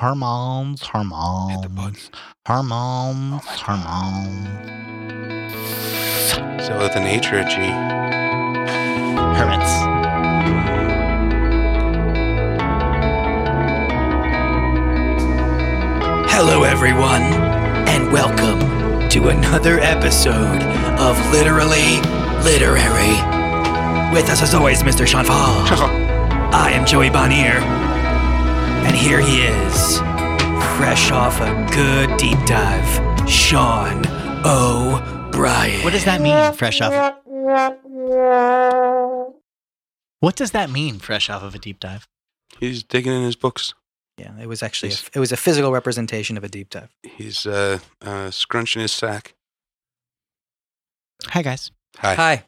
Hormones, hormones, Hit the button. hormones, Oh my God. hormones. So the nature, G. Hermits. Hello, everyone, and welcome to another episode of Literally Literary. With us, as always, Mr. Sean Fall. I am Joey Bonnier, and here he is, fresh off a good deep dive, Sean O'Brien. What does that mean, fresh off? What does that mean, fresh off of a deep dive? He's digging in his books. Yeah, it was actually a, it was a physical representation of a deep dive. He's uh, uh, scrunching his sack. Hi guys, Hi. Hi.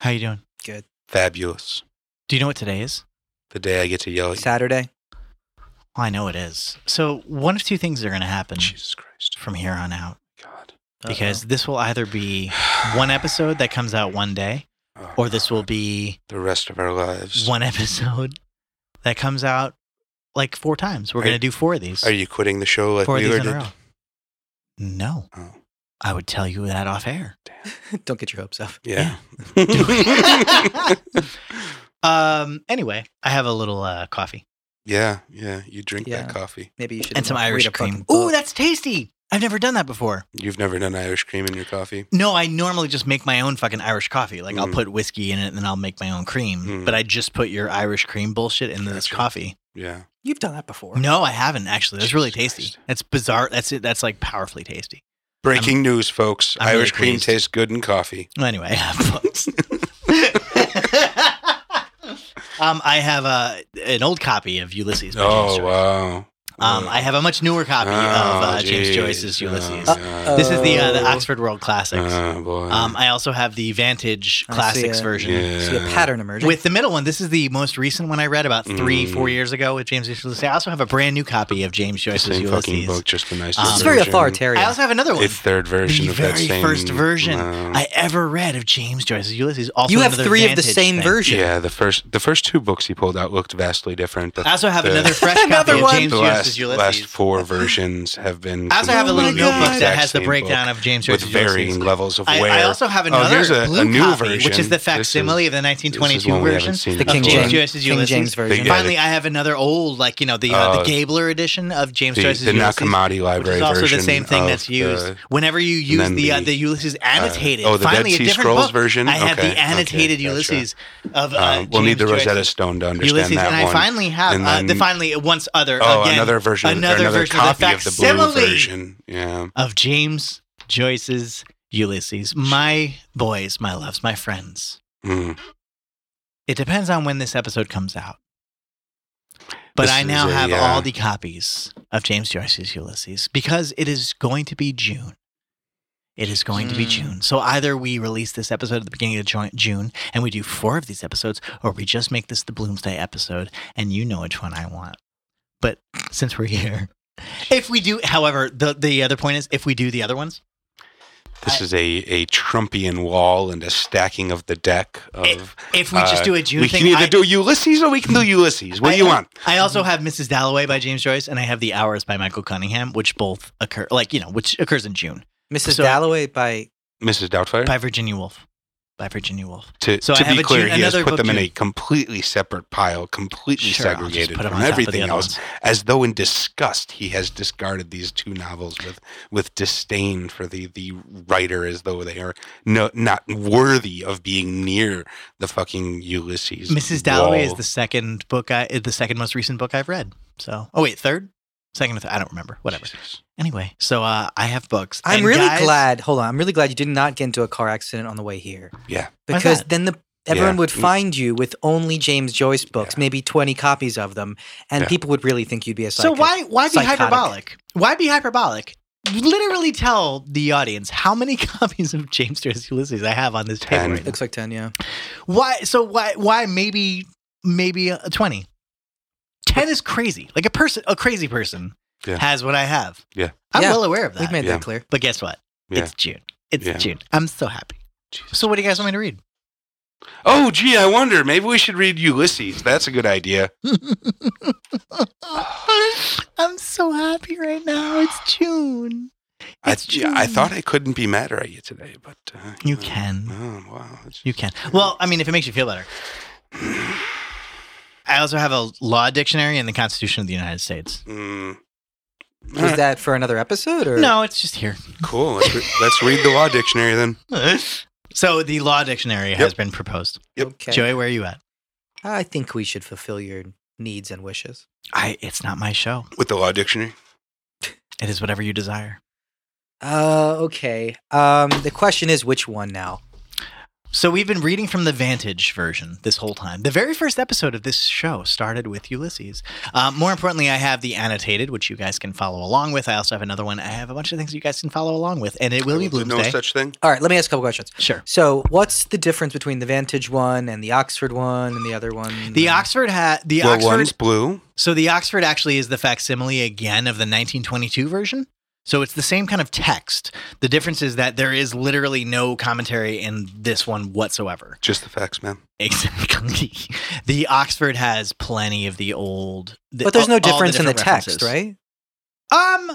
how you doing? Good. Fabulous. Do you know what today is? The day I get to yell at you. Saturday. Well, I know it is. So one of two things are going to happen Jesus Christ. from here on out, God. because this will either be one episode that comes out one day, Oh, or this will be the rest of our lives. one episode that comes out like four times. We're going to do four of these. Are you quitting the show like four of these Wheeler in a did? row? No, Oh, I would tell you that off air. Don't get your hopes up. yeah. Um. Anyway, I have a little uh, coffee yeah, yeah. You drink Yeah. that coffee. Maybe you should and some Irish cream. book. Ooh, that's tasty. I've never done that before. You've never done Irish cream in your coffee? No, I normally just make my own fucking Irish coffee. Like I'll Mm. put whiskey in it and then I'll make my own cream. Mm. But I just put your Irish cream bullshit into this coffee. Yeah. You've done that before. No, I haven't actually. That's really tasty. Christ. That's bizarre. That's it. That's like powerfully tasty. Breaking news, folks. I'm really Irish cream tastes good in coffee. Anyway, I have books. Um, I have a an old copy of Ulysses. Oh, wow. Um, I have a much newer copy of Oh, uh, James. Joyce's Ulysses. Oh, this is the uh, the Oh. Oxford World Classics. Oh, boy. Um, I also have the Vintage Classics a- version. yeah. See a pattern emerging. With the middle one, this is the most recent one I read about three, Mm. four years ago with James Joyce's Ulysses. I also have a brand new copy of James Joyce's same fucking Ulysses. book, just a nice Um, it's very version. authoritarian. I also have another one. A third version the of that very same. first version Wow. I ever read of James Joyce's Ulysses. Also, you have another three of the same thing. version. yeah, the first the first two books he pulled out looked vastly different. The, I also have the- another fresh Another copy of one. James the Joyce's last, Ulysses. last four versions have been. I also have a Oh little notebook that has the breakdown of James Joyce's with varying Ulysses. levels of I, wear. I also have Oh, another here's a, blue a new copy, version, which is the facsimile is- of the 1922 one we haven't version The King. James James, Joyce's King Ulysses. James version. Yeah, Finally, I have another old, like you know, the uh, Uh, the Gabler edition of James the, Joyce's the Ulysses. Nakamati Which library is also the same thing that's used the- whenever you use then the uh, the, the Ulysses annotated. oh, the Finally, Dead a Sea different Scrolls book. version? I have the annotated. Ulysses of uh, Uh, we'll need the Rosetta Stone to understand Ulysses, that and. I finally have uh, the finally once other oh, again, another version, another another version of the copy of the blue version. Yeah. of James Joyce's Ulysses. My boys, my loves, my friends. Mm. It depends on when this episode comes out. But This I now a, have uh, all the copies of James Joyce's Ulysses because it is going to be June. It is going to be Mm. June. So either we release this episode at the beginning of June and we do four of these episodes, or we just make this the Bloomsday episode and you know which one I want. But since we're here, if we do, however, the, the other point is if we do the other ones, This I- is a, a Trumpian wall and a stacking of the deck of. if we just uh, do a June we thing, can either I- do Ulysses or we can do Ulysses. What do you want? I also have Mrs. Dalloway by James Joyce, and I have The Hours by Michael Cunningham, which both occur, like you know, which occurs in June Mrs. So- Dalloway by Mrs. Doubtfire? by Virginia Woolf. By Virginia Woolf. to so to be clear, he has put them in a completely separate pile, completely Sure, segregated from on top of the everything else, as though in disgust he has discarded these two novels with with disdain for the the writer, as though they are no not worthy of being near the fucking Ulysses. Mrs. Dalloway is the second book I the second most recent book I've read. So, oh wait, third, second, or th- I don't remember. Whatever. Jesus. Anyway, so uh, I have books. I'm And really guys- glad. Hold on, I'm really glad you did not get into a car accident on the way here Yeah, Why's because that? then the everyone Yeah. would find you with only James Joyce books, Yeah. maybe 20 copies of them, and Yeah. people would really think you'd be a So why why be psychotic. hyperbolic? Why be hyperbolic? Literally tell the audience how many copies of James Joyce's Ulysses I have on this table Ten. right now. Looks like 10, yeah. Why? So why? Why maybe maybe a twenty? Ten is crazy. Like a person, a crazy person Yeah. has what I have. Yeah. I'm Yeah. well aware of that. We've made Yeah. that clear. but guess what? yeah. It's June. It's Yeah. June. I'm so happy. Jesus. So what do you guys want me to read? Oh, gee, I wonder. Maybe we should read Ulysses. That's a good idea. I'm so happy right now. It's June. I, It's gee, I June. thought I couldn't be madder at you today, but uh, You know. can. Oh, wow. It's- You can. Well, I mean, if it makes you feel better. I also have a law dictionary and the Constitution of the United States. Mm. Was Alright, that for another episode or No, it's just here. cool. Let's, re- let's read the law dictionary then. so the law dictionary has been proposed. Yep. Okay. Joey, where are you at? I think we should fulfill your needs and wishes. I. It's not my show. With the law dictionary. It is whatever you desire. Uh, okay. Um, the question is which one now? So we've been reading from the Vintage version this whole time. The very first episode of this show started with Ulysses. Um, more importantly, I have the annotated, which you guys can follow along with. I also have another one. I have a bunch of things you guys can follow along with, and it will be blue. There's no Bloomsday. such thing. All right, let me ask a couple questions. sure. So, what's the difference between the Vintage one and the Oxford one and the other one? The Oxford had the well, Oxford. one's blue. So the Oxford actually is the facsimile again of the 1922 version. So it's the same kind of text. The difference is that there is literally no commentary in this one whatsoever. Just the facts, man. Exactly. The Oxford has plenty of the old. the- But there's all- no all difference in the different text, right? Um,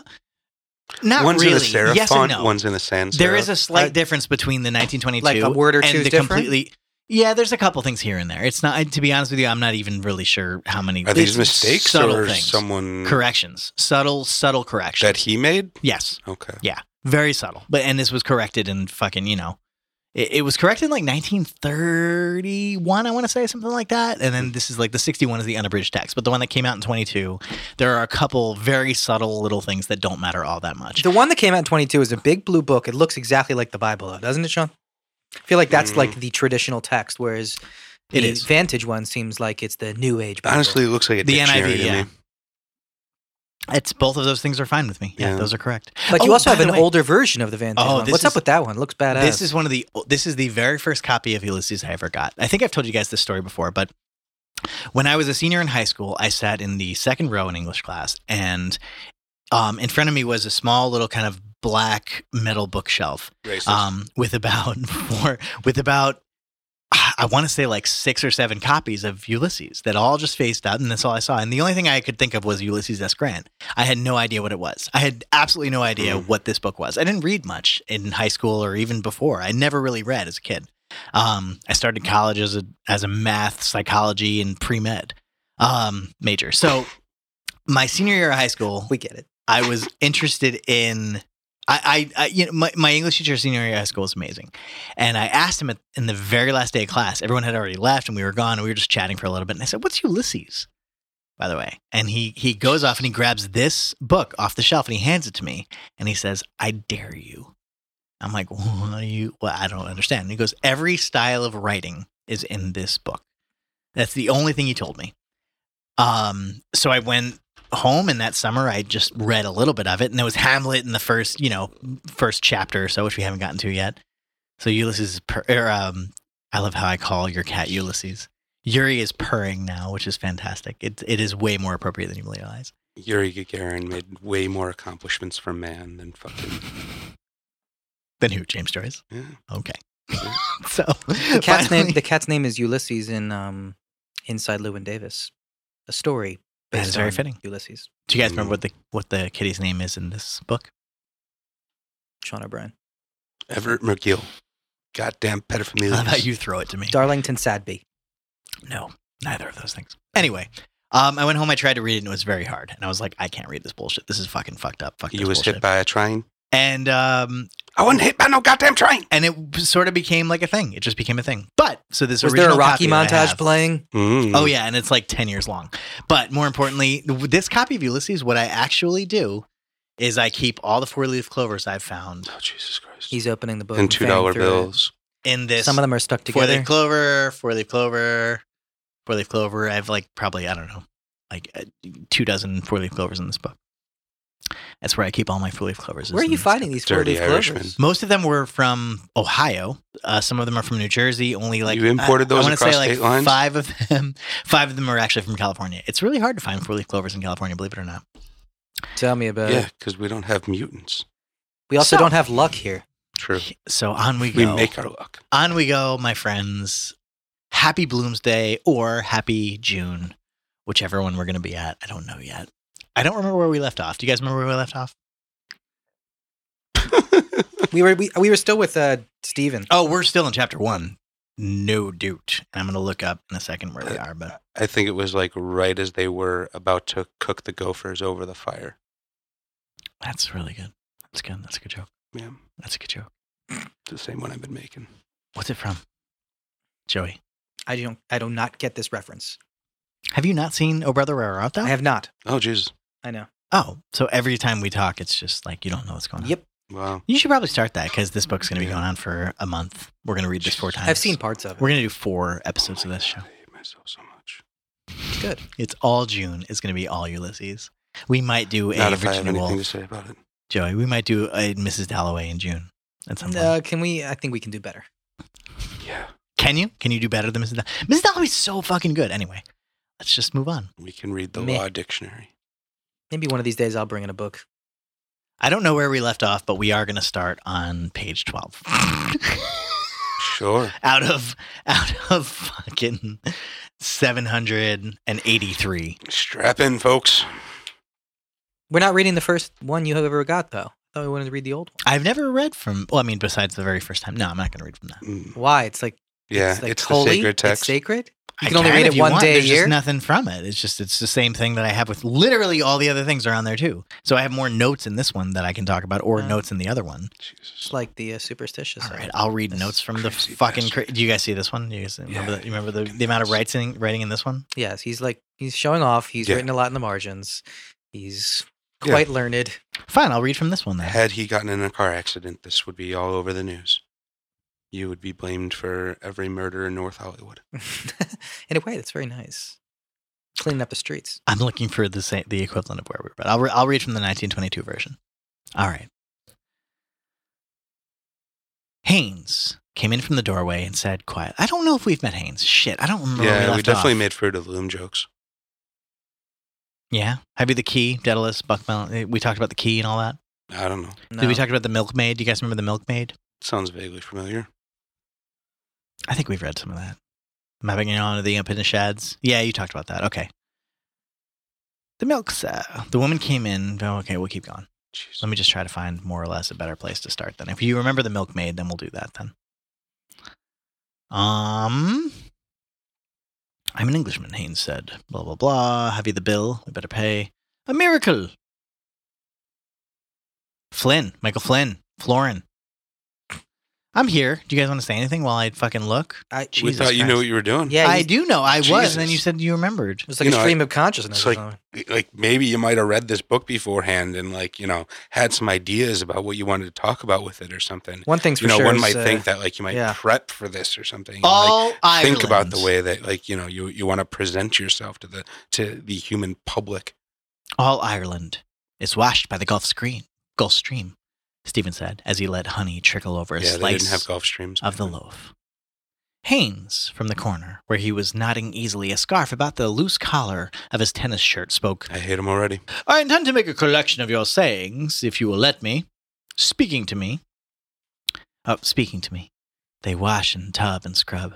not one's really. in a serif yes font, and no. one's in a sans there serif. is a slight Uh, difference between the 1922 like a word or two and the different? completely. Yeah, there's a couple things here and there. It's not to be honest with you. I'm not even really sure how many. Are these mistakes subtle or things. someone corrections? Subtle, subtle corrections. that he made? yes, Okay. Yeah, very subtle. But and this was corrected in fucking you know, it, it was corrected in like 1931, I want to say something like that. And then this is like the 61 is the unabridged text, but the one that came out in 22, there are a couple very subtle little things that don't matter all that much. The one that came out in 22 is a big blue book. It looks exactly like the Bible, though, doesn't it, Sean? I feel like that's Mm. like the traditional text, whereas It the is. Vintage one seems like it's the New Age Bible. Honestly, it looks like a The NIV, to yeah. me. It's both of those things are fine with me. Yeah, Yeah. those are correct. but you Oh, also have an way- older version of the Vintage Oh, one. this What's up with that one? It looks badass. This is one of the this is the very first copy of Ulysses I ever got. I think I've told you guys this story before, but when I was a senior in high school, I sat in the second row in English class, and um, in front of me was a small little kind of black metal bookshelf um, with about four, with about I want to say like six or seven copies of Ulysses that all just faced up, and that's all I saw. And the only thing I could think of was Ulysses S. Grant. I had no idea what it was. I had absolutely no idea Mm. what this book was. I didn't read much in high school or even before. I never really read as a kid. Um, I started college as a as a math, psychology, and pre med um, major. So my senior year of high school, we get it. I was interested in. I, I, I you know, my, my English teacher senior year high school was amazing, and I asked him at, in the very last day of class. Everyone had already left, and we were gone, and we were just chatting for a little bit. And I said, "What's Ulysses?" By the way, and he he goes off and he grabs this book off the shelf and he hands it to me, and he says, "I dare you." I'm like, "What are you?" Well, I don't understand. And he goes, "Every style of writing is in this book." That's the only thing he told me. Um, so I went home and that summer I just read a little bit of it and there was Hamlet in the first, you know, first chapter or so, which we haven't gotten to yet. So Ulysses is purr, or, um, I love how I call your cat Ulysses. Yuri is purring now, which is fantastic. It, it is way more appropriate than you realize. Yuri Gagarin made way more accomplishments for man than fucking. Then who? James Joyce? Yeah. Okay. so The cat's finally- name. The cat's name is Ulysses in um, Inside Llewyn Davis, a story. That based is very fitting. Ulysses, Do you guys remember what the what the kitty's name is in this book? Sean O'Brien, Everett McGill. Goddamn pedophilia. How about you throw it to me? Darlington Sadby. No, neither of those things. Anyway, um, I went home. I tried to read it, and it was very hard. And I was like, I can't read this bullshit. This is fucking fucked up. Fuck You was bullshit. hit by a train. and um, I wasn't hit by no goddamn train. and it sort of became like a thing. It just became a thing. But so this Was there a Rocky copy that I montage have- playing? Mm. Oh yeah, and it's like ten years long. But more importantly, this copy of Ulysses, what I actually do is I keep all the four leaf clovers I've found Oh Jesus Christ. He's opening the book and two dollar fanning it. bills. in this. Some of them are stuck together. four together. leaf clover, four leaf clover, four leaf clover. I have like probably I don't know, like uh, two dozen four leaf clovers in this book. That's where I keep all my four leaf clovers. Where are you finding these four-leaf clovers? Most of them were from Ohio. Uh, some of them are from New Jersey. Only like You imported I- I those across say like state lines? Five of them. Five of them are actually from California. It's really hard to find four leaf clovers in California. Believe it or not. Tell me about yeah, it. because we don't have mutants. We also So- don't have luck here. True. So on we go. We make our luck. on we go, my friends. happy Bloomsday or happy June, whichever one we're going to be at. I don't know yet. I don't remember where we left off. Do you guys remember where we left off? We were we, we were still with uh Stephen. Oh, we're still in chapter one. No doubt. And I'm going to look up in a second where we are, but I think it was like right as they were about to cook the gophers over the fire. that's really good. That's good. That's a good joke. Yeah, That's a good joke. it's the same one I've been making. What's it from? Joey. I don't I do not get this reference. Have you not seen Oh Brother Where Art Thou? I have not. Oh, Jesus. I know. Oh, so every time we talk, it's just like you don't know what's going on. Yep. Wow. You should probably start that because this book's going to be Yeah. going on for a month. We're going to read this four times. I've seen parts of it. We're going to do four episodes Oh of my this show. God, I hate myself so much. It's good. It's all June. It's going to be all Ulysses. We might do a Not if I have Virginia anything to say about it. Joey, we might do a Mrs. Dalloway in June at some point. Uh, can we? I think we can do better. Yeah, Can you? Can you do better than Mrs. Dalloway? Mrs. Dalloway's so fucking good. Anyway, let's just move on. we can read the Meh. law dictionary. Maybe one of these days I'll bring in a book. I don't know where we left off, but we are going to start on page 12. Sure. out of out of fucking 783. Strap in, folks. We're not reading the first one you have ever got though. I thought we wanted to read the old one. I've never read from well, I mean besides the very first time. No, I'm not going to read from that. Mm, Why? It's like Yeah, it's, like it's the holy. sacred It's text. sacred. You I can only read it one want. day a There's year. just nothing from it. It's just it's the same thing that I have with literally all the other things are on there too. So I have more notes in this one that I can talk about, or Uh, notes in the other one. Jesus. It's like the uh, superstitious. All side. I'll read notes from the fucking. Cra- Do you guys see this one? Do you guys remember? Yeah, the, you remember the, the amount of writing writing in this one? Yes, he's like he's showing off. He's Yeah. written a lot in the margins. He's Yeah. quite learned. Fine, I'll read from this one then. Had he gotten in a car accident, this would be all over the news. You would be blamed for every murder in North Hollywood. in a way, that's very nice. Cleaning up the streets. I'm looking for the same, the equivalent of where we were. But I'll re- I'll read from the 1922 version. All right. Haines came in from the doorway and said, "Quiet." I don't know if we've met Haines. Shit, I don't remember. where yeah, we left definitely off. made Fruit of the Loom jokes. Yeah, have you the key, Dedalus, Buckmel? Eh, we talked about the key and all that. I don't know. Did we No. talk about the milkmaid? Do you guys remember the milkmaid? Sounds vaguely familiar. I think we've read some of that. Mapping it onto the Upanishads. Yeah, you talked about that. Okay. The milk. Uh, the woman came in. Oh, okay, we'll keep going. Jeez. Let me just try to find more or less a better place to start then. If you remember the milkmaid, then we'll do that then. Um I'm an Englishman, Haines said. Blah blah blah. Have you the bill? We better pay. A miracle. Flynn, Michael Flynn, Florin. I'm here. Do you guys want to say anything while I fucking look? I, we Jesus thought you knew what you were doing. yeah, I he's- do know I was, and then you said you remembered. It was like You a know, stream of consciousness. it's or like- something. Like maybe you might have read this book beforehand and like you know had some ideas about what you wanted to talk about with it or something. one thing's for You know, sure. one is, might uh, think that like you might yeah. prep for this or something. and, like, All think about the way that like you know you you want to present yourself to the to the human public. All Ireland is washed by the Gulf Stream. Gulf Stream, Stephen said as he let honey trickle over a Yeah, slice didn't have Gulf Streams of the loaf. Haines, from the corner, where he was knotting easily a scarf about the loose collar of his tennis shirt, spoke. I hate him already. I intend to make a collection of your sayings, if you will let me. Speaking to me. Oh, speaking to me. They wash and tub and scrub.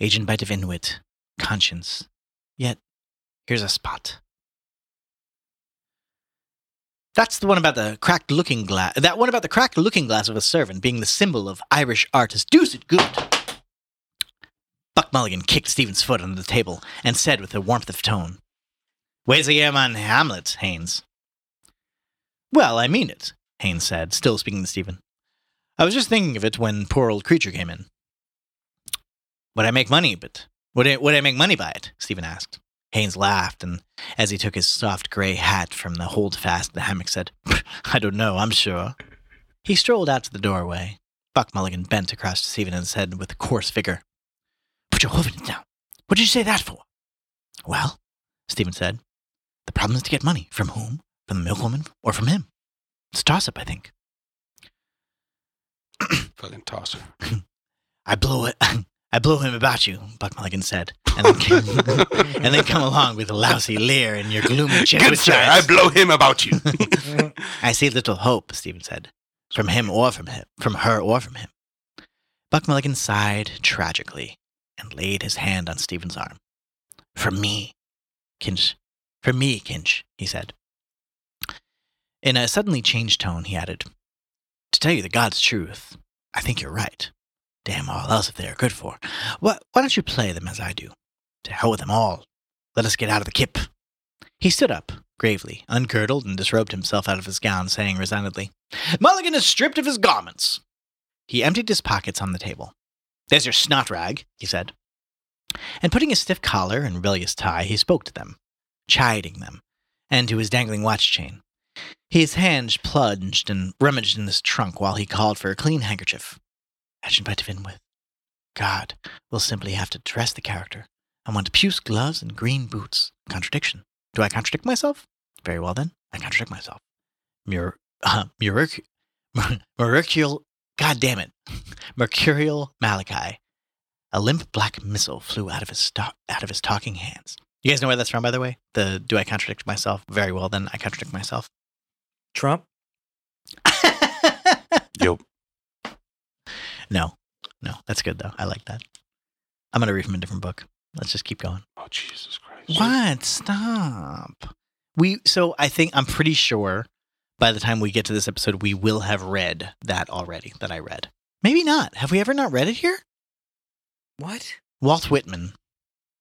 Agenbite of inwit. Conscience. Yet, here's a spot. That's the one about the cracked looking glass. That one about the cracked looking glass of a servant being the symbol of Irish art is deuced good. Buck Mulligan kicked Stephen's foot under the table and said with a warmth of tone, the yam on Hamlet, Haines? Well, I mean it, Haines said, still speaking to Stephen. I was just thinking of it when poor old creature came in. Would I make money, but would I, would I make money by it? Stephen asked. Haines laughed, and as he took his soft gray hat from the holdfast the hammock, said, I don't know, I'm sure. He strolled out to the doorway. Buck Mulligan bent across to Stephen and said with coarse vigor, Put your hoof in it now. What did you say that for? Well, Stephen said, the problem is to get money. From whom? From the milkwoman or from him? It's toss up, I think. Fucking tosser. I blow it. I blow him about you, Buck Mulligan said, and then, came, and then come along with a lousy leer and your gloomy chin. Good sir, I blow him about you. I see little hope, Stephen said, from him or from him, from her or from him. Buck Mulligan sighed tragically and laid his hand on Stephen's arm. For me, Kinch. For me, Kinch, he said. In a suddenly changed tone, he added, To tell you the God's truth, I think you're right. Damn all else if they are good for. Why, why don't you play them as I do? To hell with them all. Let us get out of the kip. He stood up, gravely, ungirdled, and disrobed himself out of his gown, saying resignedly, Mulligan is stripped of his garments. He emptied his pockets on the table. There's your snot rag, he said. And putting his stiff collar and rebellious tie, he spoke to them, chiding them, and to his dangling watch chain. His hands plunged and rummaged in his trunk while he called for a clean handkerchief. Action by to begin with. God we'll simply have to dress the character. I want puce gloves and green boots. Contradiction. Do I contradict myself? Very well then, I contradict myself. Mur- uh, Muric- Mercurial, god damn it, Mercurial Malachi. A limp black missile flew out of his sto- out of his talking hands. You guys know where that's from, by the way? The do I contradict myself? Very well then, I contradict myself. Trump. Yo, no, no, that's good though. I like that. I'm gonna read from a different book. Let's just keep going. oh Jesus Christ! What? Stop. We so I think I'm pretty sure by the time we get to this episode we will have read that already that I read. Maybe not. Have we ever not read it here? What? Walt Whitman.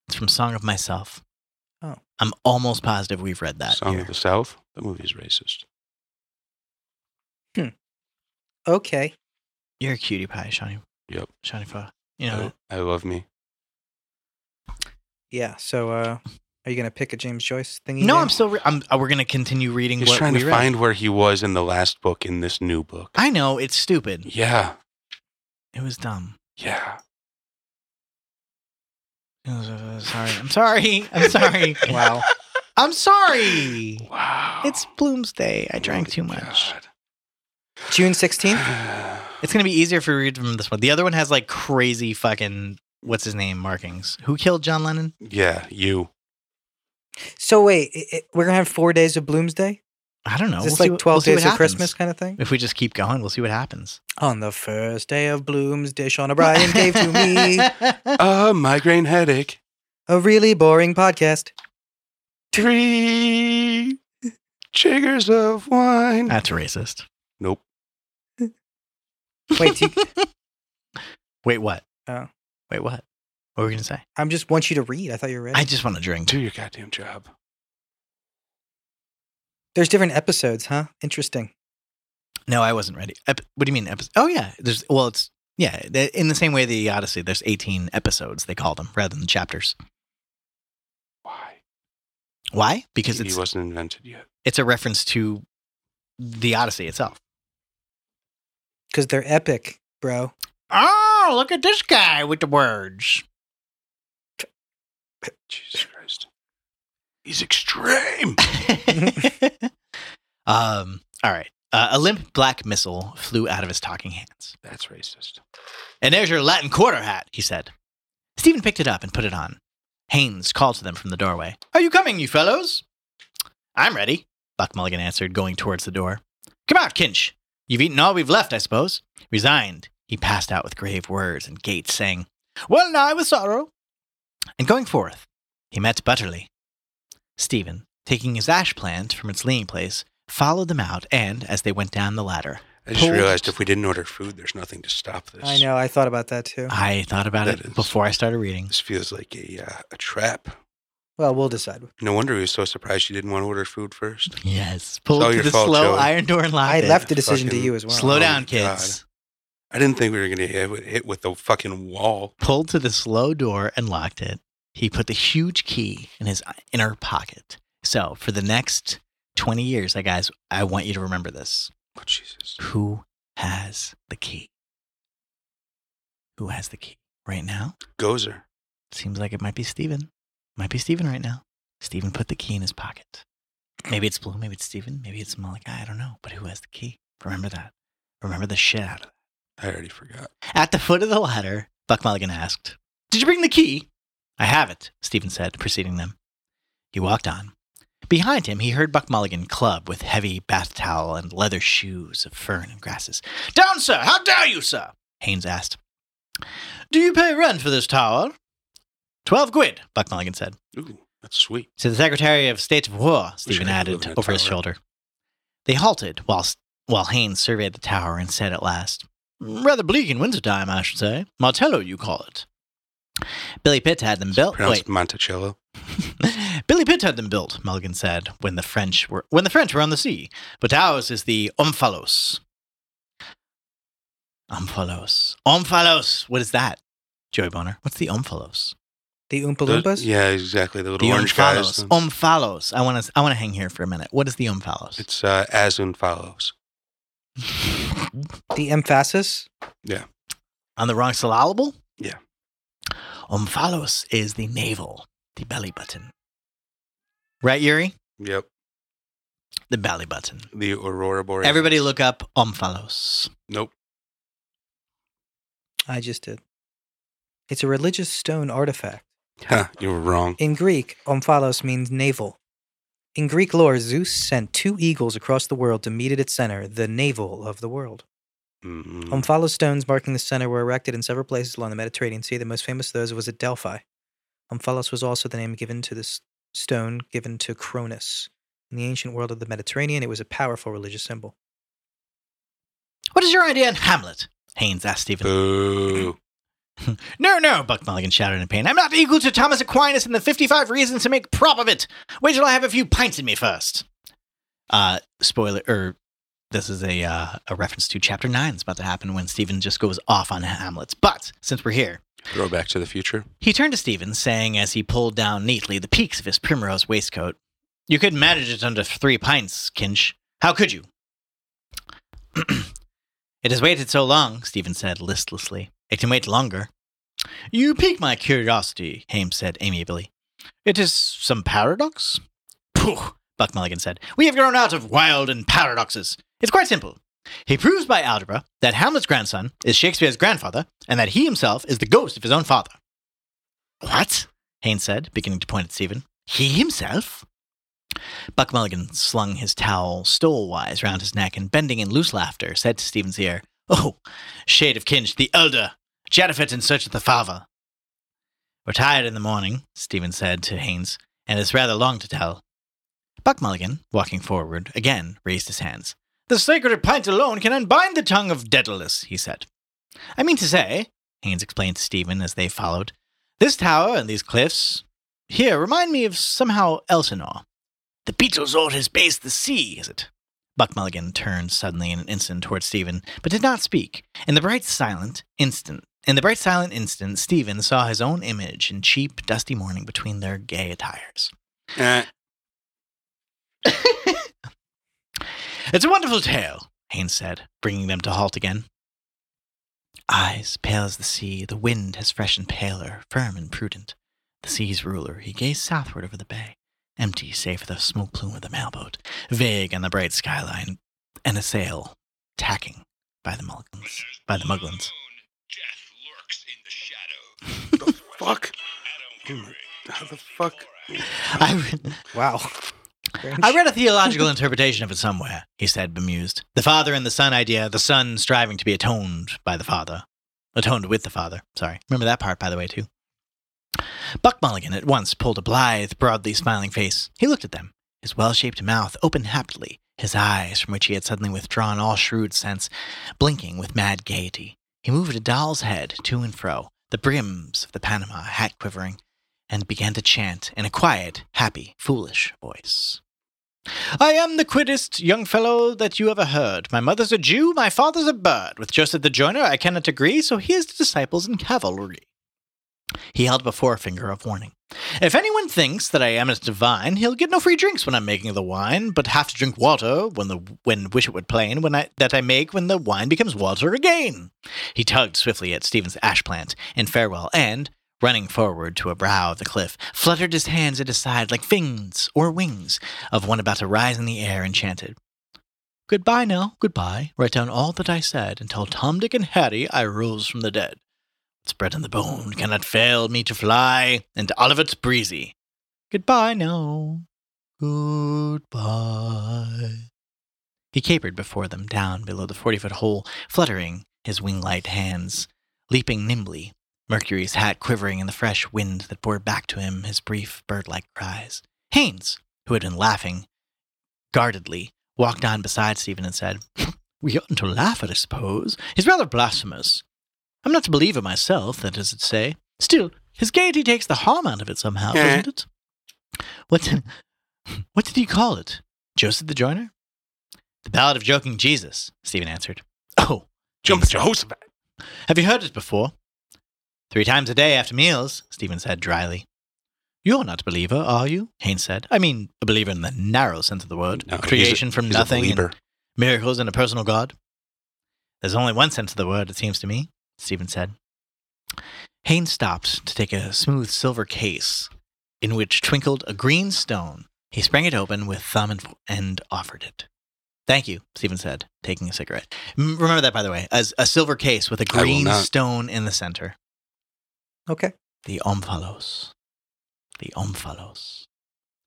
It's from Song of Myself. Oh. I'm almost positive we've read that. Song here. of the South. The movie's racist. Hmm. Okay. You're a cutie pie, Shawnee. Yep. Shawnee Fa. You know, I, I love me. Yeah. So, uh, are you gonna pick a James Joyce thingy? no, there? I'm still. Re- I'm. uh, we're gonna continue reading. He's what trying we to read. find where he was in the last book in this new book. I know it's stupid. Yeah, It was dumb. yeah. It was, sorry. I'm sorry. I'm sorry. Wow. I'm sorry. Wow. It's Bloomsday. I Oh drank my too much. God. June sixteenth. It's gonna be easier if we read from this one. The other one has like crazy fucking what's his name markings. Who killed John Lennon? yeah, you. So wait, i i we're gonna have four days of Bloomsday. I don't know. Is this We'll like what- twelve we'll days of happens. Christmas kind of thing? If we just keep going, we'll see what happens. On the first day of Bloomsday, Sean O'Brien gave to me A migraine headache. a really boring podcast. Three chiggers of wine. That's racist. Nope. Wait, do you, Wait, what? Oh. Wait, what? What were we gonna say? I'm just want you to read. I thought you were ready. I just want to drink. Do your goddamn job. There's different episodes, huh? Interesting. No, I wasn't ready. Ep- what do you mean episode? Oh yeah, there's well, it's yeah. In the same way, the Odyssey, there's 18 episodes. They call them rather than chapters. Why? Why? Because it wasn't invented yet. it's a reference to the Odyssey itself. Because they're epic, bro. Oh, look at this guy with the words. Jesus Christ. He's extreme. um. All right. Uh, a limp black missile flew out of his talking hands. That's racist. And there's your Latin quarter hat, he said. Stephen picked it up and put it on. Haynes called to them from the doorway. Are you coming, you fellows? I'm ready, Buck Mulligan answered, going towards the door. Come out, Kinch. You've eaten all we've left, I suppose. Resigned, he passed out with grave words and gait, saying, Well nigh with sorrow. And going forth, he met Butterly. Stephen, taking his ash plant from its leaning place, followed them out, and as they went down the ladder, I just Pulled- realized if we didn't order food, there's nothing to stop this. I know. I thought about that too. I thought about That it is- before I started reading. This feels like a uh, a trap. Well, we'll decide. No wonder he was so surprised you didn't want to order food first. Yes. Pulled all to your the fault, slow Joey. iron door and locked I it. left the decision to Fucking you as well. Slow Oh down, my kids. I didn't think we were going to hit, with- hit with the fucking wall. Pulled to the slow door and locked it. He put the huge key in his inner pocket. So for the next 20 years, I guys, I want you to remember this. Oh, Jesus. Who has the key? Who has the key? Right now? Gozer. Seems like it might be Stephen. Might be Stephen right now. Stephen put the key in his pocket. Maybe it's Blue, maybe it's Stephen, maybe it's Malachi, I don't know. But who has the key? Remember that. Remember the shit out of that. I already forgot. At the foot of the ladder, Buck Mulligan asked, Did you bring the key? I have it, Stephen said, preceding them. He walked on. Behind him, he heard Buck Mulligan club with heavy bath towel and leather shoes of fern and grasses. Down, sir! How dare you, sir? Haines asked. Do you pay rent for this tower? Twelve quid, Buck Mulligan said. Ooh, that's sweet. To the Secretary of State of War, Stephen I could live added over his shoulder. They halted while, while Haines surveyed the tower and said at last, Rather bleak in wintertime, I should say. Martello, you call it. Billy Pitt had them built. Pronounced Wait, Monticello. Billy Pitt had them built, Mulligan said, when the French were when the French were on the sea. But ours is the Omphalos. Omphalos. Omphalos. What is that? Joey Bonner. What's the Omphalos? The Oompa The- yeah, exactly. The little The orange Omphalos. guys. Omphalos. I want to. I want to hang here for a minute. What is the Omphalos? It's uh, as follows. The emphasis? Yeah. On the wrong syllable? Yeah. Omphalos is the navel, the belly button. Right, Yuri? Yep. The belly button. The Aurora Borealis. Everybody look up Omphalos. Nope. I just did. It's a religious stone artifact. Huh, you were wrong. In Greek, omphalos means navel. In Greek lore, Zeus sent two eagles across the world to meet at its center, the navel of the world. Mm, Omphalos stones marking the center were erected in several places along the Mediterranean Sea. The most famous of those was at Delphi. Omphalos was also the name given to this stone given to Cronus. In the ancient world of the Mediterranean, it was a powerful religious symbol. What is your idea on Hamlet? Haines asked Stephen. Boo. No, no, Buck Mulligan shouted in pain. I'm not equal to Thomas Aquinas and the 55 reasons to make prop of it. Wait till I have a few pints in me first. Uh, spoiler, or this is a, uh, a reference to chapter 9 that's about to happen when Stephen just goes off on Hamlet's. But since we're here, Throw back to the future. he turned to Stephen, saying as he pulled down neatly the peaks of his primrose waistcoat, You could manage it under three pints, Kinch. How could you? it has waited so long, Stephen said listlessly. It can wait longer. You pique my curiosity, Haines said amiably. It is some paradox? Pooh, Buck Mulligan said. We have grown out of wild and paradoxes. It's quite simple. He proves by algebra that Hamlet's grandson is Shakespeare's grandfather, and that he himself is the ghost of his own father. What? Haines said, beginning to point at Stephen. He himself? Buck Mulligan slung his towel stole-wise round his neck and, bending in loose laughter, said to Stephen's ear, Oh, shade of Kinch, the elder, Japhet in search of the father. We're tired in the morning, Stephen said to Haines, and it's rather long to tell. Buck Mulligan, walking forward, again raised his hands. The sacred pint alone can unbind the tongue of Dedalus, he said. I mean to say, Haines explained to Stephen as they followed, this tower and these cliffs here remind me of somehow Elsinore. The Beetlesort has based the sea, is it? Buck Mulligan turned suddenly in an instant toward Stephen, but did not speak. In the bright silent instant in the bright silent instant, Stephen saw his own image in cheap, dusty mourning between their gay attires. Eh, It's a wonderful tale, Haines said, bringing them to halt again. Eyes pale as the sea, the wind has freshened paler, firm and prudent. The sea's ruler, he gazed southward over the bay, empty save for the smoke plume of the mailboat, vague on the bright skyline, and a sail tacking by the Mulligans, by the Muglins. the fuck? How the fuck? I, Wow. I read a theological interpretation of it somewhere, he said, bemused. The father and the son idea, the son striving to be atoned by the father. Atoned with the father. Sorry. Remember that part, by the way, too. Buck Mulligan at once pulled a blithe, broadly smiling face. He looked at them, his well shaped mouth open happily, his eyes, from which he had suddenly withdrawn all shrewd sense, blinking with mad gaiety. He moved a doll's head to and fro, the brims of the Panama hat quivering, and began to chant in a quiet, happy, foolish voice. I am the quiddest young fellow that you ever heard. My mother's a Jew, my father's a bird. With Joseph the Joiner I cannot agree, so here's to disciples in cavalry. He held up a forefinger of warning. If anyone thinks that I am as divine, he'll get no free drinks when I'm making the wine, but have to drink water when the when wish it would plain when I that I make when the wine becomes water again. He tugged swiftly at Stephen's ash plant in farewell, and, running forward to a brow of the cliff, fluttered his hands at his side like fins or wings of one about to rise in the air and chanted. Goodbye now, goodbye. Write down all that I said, and tell Tom, Dick, and Harry I rose from the dead. In the bone cannot fail me to fly, and Olivet's breezy. Goodbye now, goodbye. He capered before them down below the forty foot hole, fluttering his wing light hands, leaping nimbly, Mercury's hat quivering in the fresh wind that bore back to him his brief bird like cries. Haines, who had been laughing guardedly, walked on beside Stephen and said, We oughtn't to laugh at, I suppose. He's rather blasphemous. I'm not a believer myself, that is to say. Still, his gaiety takes the harm out of it somehow, Eh. doesn't it? What, what did he call it? Joseph the Joiner? The Ballad of Joking Jesus, Stephen answered. Oh, Jump Jehoshaphat. have you heard it before? Three times a day after meals, Stephen said dryly. You're not a believer, are you? Haines said. I mean, a believer in the narrow sense of the word. No, he's a- Creation from nothing, and miracles and a personal God. There's only one sense of the word, it seems to me, Stephen said. Haines stopped to take a smooth silver case in which twinkled a green stone. He sprang it open with thumb and, and offered it. Thank you, Stephen said, taking a cigarette. M- Remember that, by the way, as a silver case with a green stone in the center. Okay. The omphalos. The omphalos.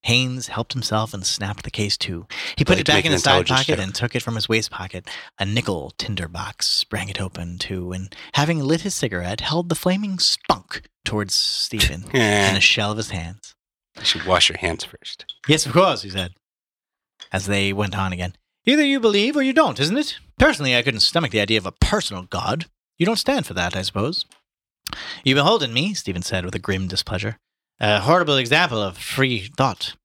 Haines helped himself and snapped the case to. He put like it back in his side pocket and took it from his waist pocket. A nickel tinder box sprang it open too, and having lit his cigarette, held the flaming spunk towards Stephen in a shell of his hands. you should wash your hands first. Yes, of course, he said, as they went on again. Either you believe or you don't, isn't it? Personally, I couldn't stomach the idea of a personal God. You don't stand for that, I suppose. You behold in me, Stephen said with a grim displeasure, a horrible example of free thought.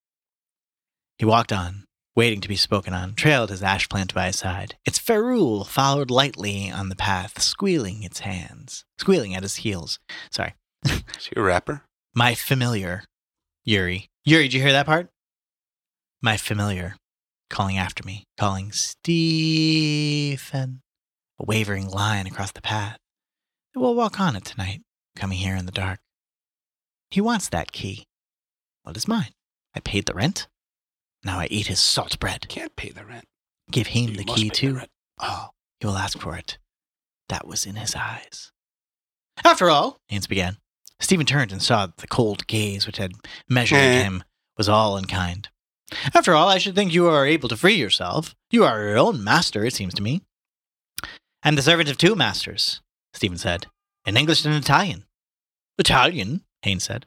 He walked on, waiting to be spoken on, trailed his ash plant by his side. Its ferrule followed lightly on the path, squealing its hands, squealing at his heels. Sorry. Is he a rapper? My familiar, Yuri. Yuri, did you hear that part? My familiar, calling after me, calling Stephen. A wavering line across the path. We'll walk on it tonight, coming here in the dark. He wants that key. Well, it's mine. I paid the rent. Now I eat his salt bread. Can't pay the rent. Give him You the key too. rent. Oh, he will ask for it. That was in his eyes. After all, Haines began. Stephen turned and saw that the cold gaze which had measured Eh. him was all unkind. After all, I should think you are able to free yourself. You are your own master, it seems to me. And the servant of two masters, Stephen said, in English and Italian. Italian, Haines said.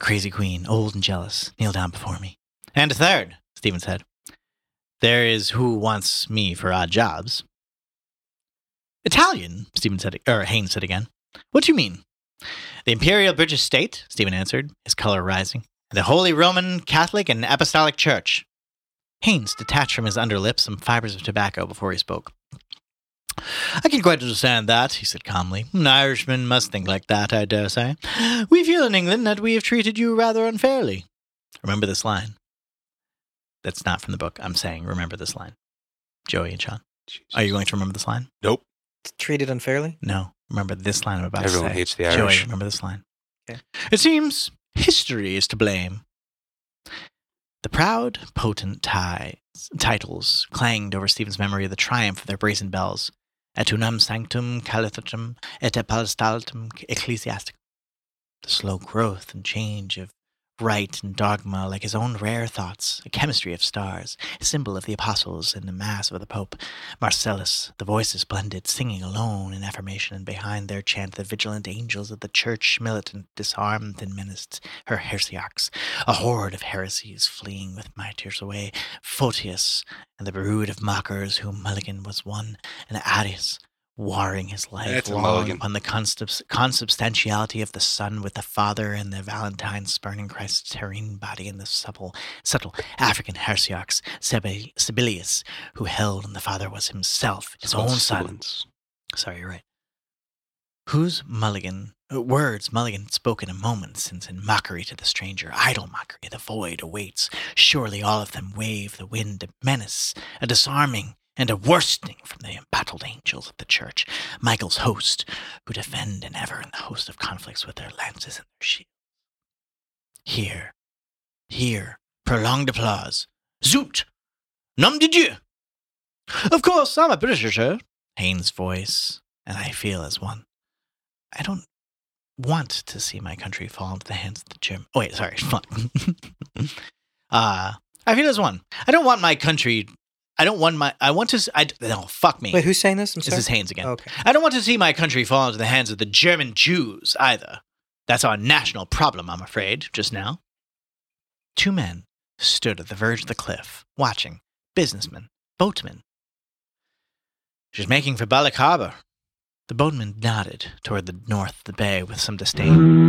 Crazy queen, old and jealous, kneel down before me. And a third, Stephen said. There is who wants me for odd jobs. Italian, Stephen said, or Haines said again. What do you mean? The Imperial British State, Stephen answered, his color rising. The Holy Roman Catholic and Apostolic Church. Haines detached from his underlip some fibers of tobacco before he spoke. I can quite understand that, he said calmly. An Irishman must think like that, I dare say. We feel in England that we have treated you rather unfairly. Remember this line. That's not from the book. I'm saying remember this line. Joey and Sean. Jesus. Are you going to remember this line? Nope. Treated unfairly? No. Remember this line I'm about Everyone to say. hates the Irish. Joey, remember this line. Okay. It seems history is to blame. The proud, potent ties, titles clanged over Stephen's memory of the triumph of their brazen bells. Et unam sanctum calithatum et apostolatum ecclesiasticum. The slow growth and change of rite and dogma, like his own rare thoughts, a chemistry of stars, a symbol of the apostles and the mass of the Pope. Marcellus, the voices blended, singing alone in affirmation, and behind their chant the vigilant angels of the church, militant, disarmed, and menaced her heresiarchs, a horde of heresies fleeing with martyrs away, Photius, and the brood of mockers whom Mulligan was one, and Arius, warring his life long upon the consubs- consubstantiality of the Son with the Father, and the Valentine spurning Christ's terrene body in the supple, subtle African Sebi- Sabellius, who held and the Father was himself, his own son. Sorry, you're right. Whose Mulligan, uh, words Mulligan spoke in a moment since in mockery to the stranger, idle mockery, the void awaits. Surely all of them wave the wind, a menace, a disarming, and a worsting from the embattled angels of the church, Michael's host, who defend and ever in the host of conflicts with their lances and their shields. Here, here, prolonged applause. Zoot! Nom de Dieu! Of course, I'm a Britisher, Haines' voice, and I feel as one. I don't want to see my country fall into the hands of the German. Oh, wait, sorry. fun. uh, I feel as one. I don't want my country I don't want my. I want to. s- I no. Fuck me. Wait, who's saying this? I'm this sorry. is Haines again. Okay. I don't want to see my country fall into the hands of the German Jews either. That's our national problem, I'm afraid, just now. Two men stood at the verge of the cliff, watching. Businessmen, boatmen. She's making for Bullock Harbor. The boatman nodded toward the north of the bay with some disdain.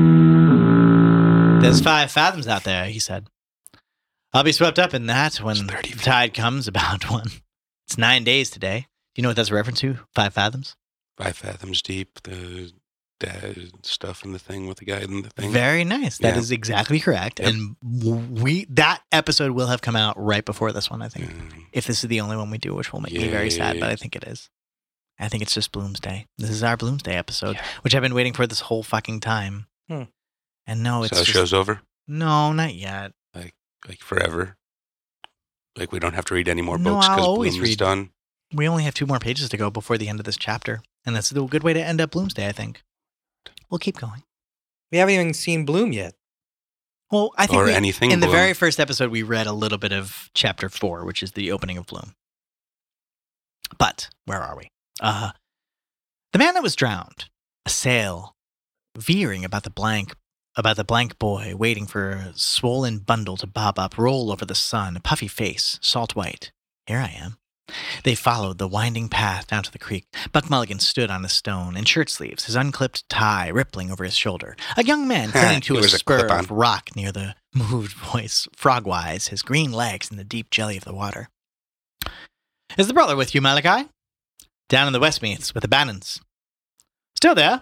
There's five fathoms out there, he said. I'll be swept up in that when the 30 tide comes about one. It's nine days today. Do you know what that's a reference to? Five fathoms? Five fathoms deep. The the stuff in the thing with the guy in the thing. Very nice. That is Yeah. exactly correct. Yep. And we that episode will have come out right before this one, I think. Mm, If this is the only one we do, which will make me very sad, but I think it is. I think it's just Bloomsday. This is our Bloomsday episode, Yeah. which I've been waiting for this whole fucking time. Hmm. And no, it's so the just, show's over. no, not yet. Like forever. Like we don't have to read any more No, books I'll because always Bloom read. done. We only have two more pages to go before the end of this chapter, and that's a good way to end up Bloomsday. I think. We'll keep going. We haven't even seen Bloom yet. Well, I think or we, anything. in the very first episode, we read a little bit of chapter four, which is the opening of Bloom. But where are we? Uh, the man that was drowned, a sail, veering about the blank, about the blank boy, waiting for a swollen bundle to bob up, roll over the sun, a puffy face, salt white. Here I am. They followed the winding path down to the creek. Buck Mulligan stood on a stone in shirt sleeves, his unclipped tie rippling over his shoulder. A young man clinging to a was a spur of rock near the moved voice, frogwise, his green legs in the deep jelly of the water. Is the brother with you, Malachi? Down in the Westmeaths with the Bannons. Still there?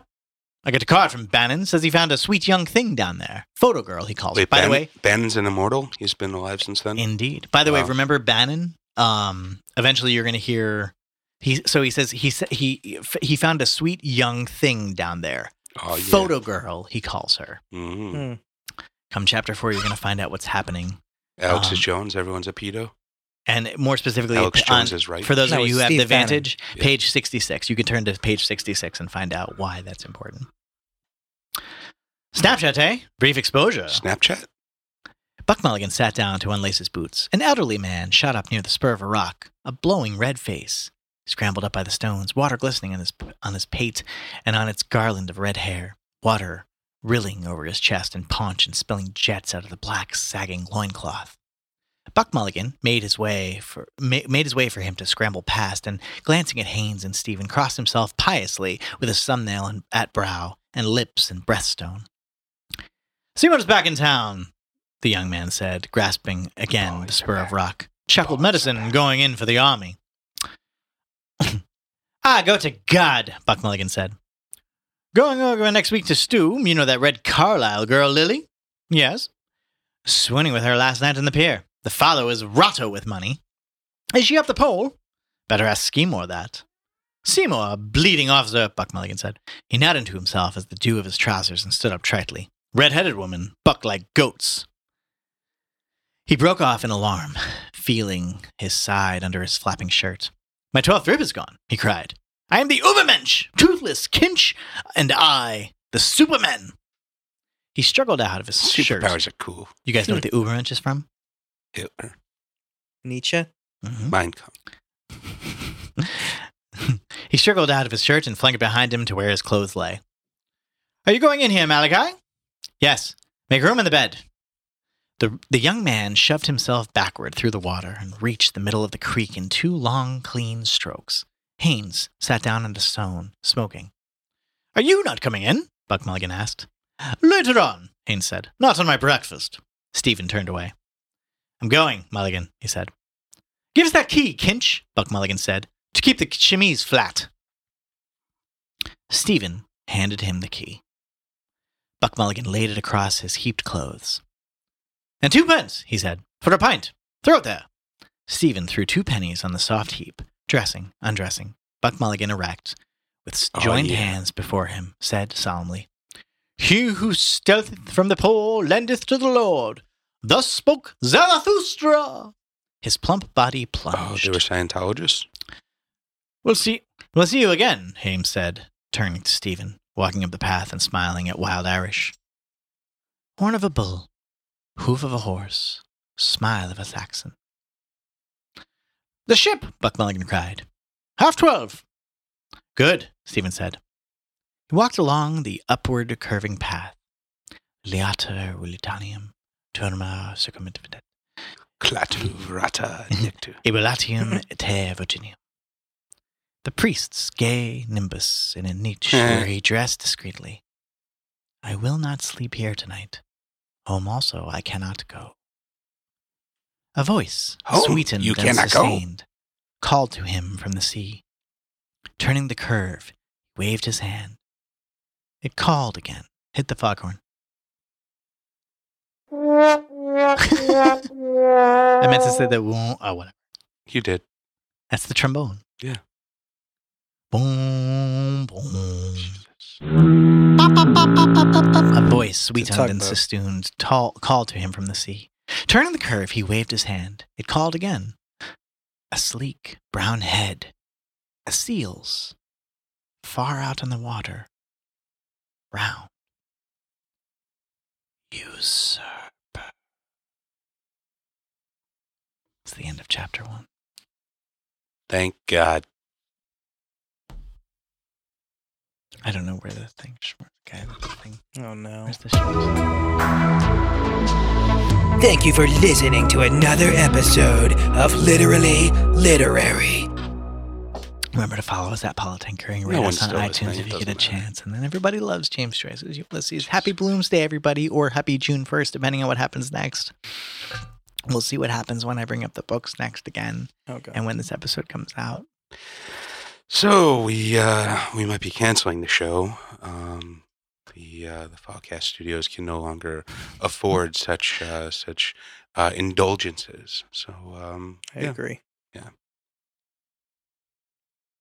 I got a card from Bannon. Says he found a sweet young thing down there. Photo girl, he calls Wait, it. By Ban- the way, Bannon's an immortal. He's been alive since then. Indeed. By the way, remember Bannon? Um, eventually, you're going to hear. He so he says he he he found a sweet young thing down there. oh yeah. Photo girl, he calls her. Mhm. Hmm. Come chapter four, you're going to find out what's happening, Alex Um, is Jones. Everyone's a pedo. And more specifically, Alex on- is right. for those No, of you it's who have Steve the Bannon. advantage, Yeah. page 66. You can turn to page 66 and find out why that's important. Snapchat, eh? Brief exposure. Snapchat. Buck Mulligan sat down to unlace his boots. An elderly man shot up near the spur of a rock, a blowing red face. Scrambled up by the stones, water glistening on his, on his pate and on its garland of red hair, water rilling over his chest and paunch and spilling jets out of the black, sagging loincloth. Buck Mulligan made his way for ma- made his way for him to scramble past, and glancing at Haines and Stephen, crossed himself piously with his thumbnail and, at brow and lips and breaststone. Seymour's back in town, the young man said, grasping again the spur of rock. Chuckled medicine back. going in for the army. ah, go to God, Buck Mulligan said. Going over next week to Stew, you know that red Carlisle girl, Lily? Yes. Swinning with her last night in the pier. The fellow is rotto with money. Is she up the pole? Better ask Seymour that. Seymour, a bleeding officer, Buck Mulligan said. He nodded to himself as the dew of his trousers and stood up tritely. Red-headed woman, buck like goats. He broke off in alarm, feeling his side under his flapping shirt. My twelfth rib is gone, he cried. I am the Ubermensch, toothless Kinch, and I, the Superman. He struggled out of his shirt. Superpowers are cool. You guys know what hmm. the Ubermensch is from? Hitler. Nietzsche. Mhm. Mein Kampf. he struggled out of his shirt and flung it behind him to where his clothes lay. Are you going in here, Malachi? Yes. Make room in the bed. The, the young man shoved himself backward through the water and reached the middle of the creek in two long, clean strokes. Haines sat down on a stone, smoking. Are you not coming in? Buck Mulligan asked. Later on, Haines said. Not on my breakfast. Stephen turned away. I'm going, Mulligan, he said. Give us that key, Kinch, Buck Mulligan said, to keep the chemise flat. Stephen handed him the key. Buck Mulligan laid it across his heaped clothes. And two pence, he said, for a pint. Throw it there. Stephen threw two pennies on the soft heap, dressing, undressing. Buck Mulligan erect, with Oh, joined yeah. hands before him, said solemnly, He who stealtheth from the poor lendeth to the Lord. Thus spoke Zarathustra. His plump body plunged. Oh, they were Scientologists. We'll see. We'll see you again, Haines said, turning to Stephen, walking up the path and smiling at Wild Irish. Horn of a bull, hoof of a horse, smile of a Saxon. The ship, Buck Mulligan cried. Half twelve. Good, Stephen said. He walked along the upward curving path. Liata ulitanium, turma circumventit, Clatu rata nictu. ibulatium te virginium. The priest's gay nimbus in a niche where he dressed discreetly. I will not sleep here tonight. Home also I cannot go. A voice, Home sweetened you and cannot go? sustained, called to him from the sea. Turning the curve, he waved his hand. It called again, hit the foghorn. I meant to say that. won't- Oh, uh, whatever. You did. That's the trombone. Yeah. Boom, boom. A voice, sweetened and sustained, tall, called to him from the sea. Turning the curve, he waved his hand. It called again. A sleek, brown head. A seal's. Far out in the water. Round. Usurper. It's the end of chapter one. Thank God. I don't know where the thing. Okay, the thing. Oh no. Where's the show? Thank you for listening to another episode of Literally Literary. Remember to follow us at Politinkering. No Rate one's us on still iTunes listening, if it you get a doesn't matter. chance. And then everybody loves James Joyce's Ulysses. Happy Bloomsday, everybody, or happy June 1st, depending on what happens next. We'll see what happens when I bring up the books next again god. and when this episode comes out. So we uh, we might be canceling the show. Um, the uh, the Fogcast Studios can no longer afford such uh, such uh, indulgences. So um, I yeah, agree. yeah.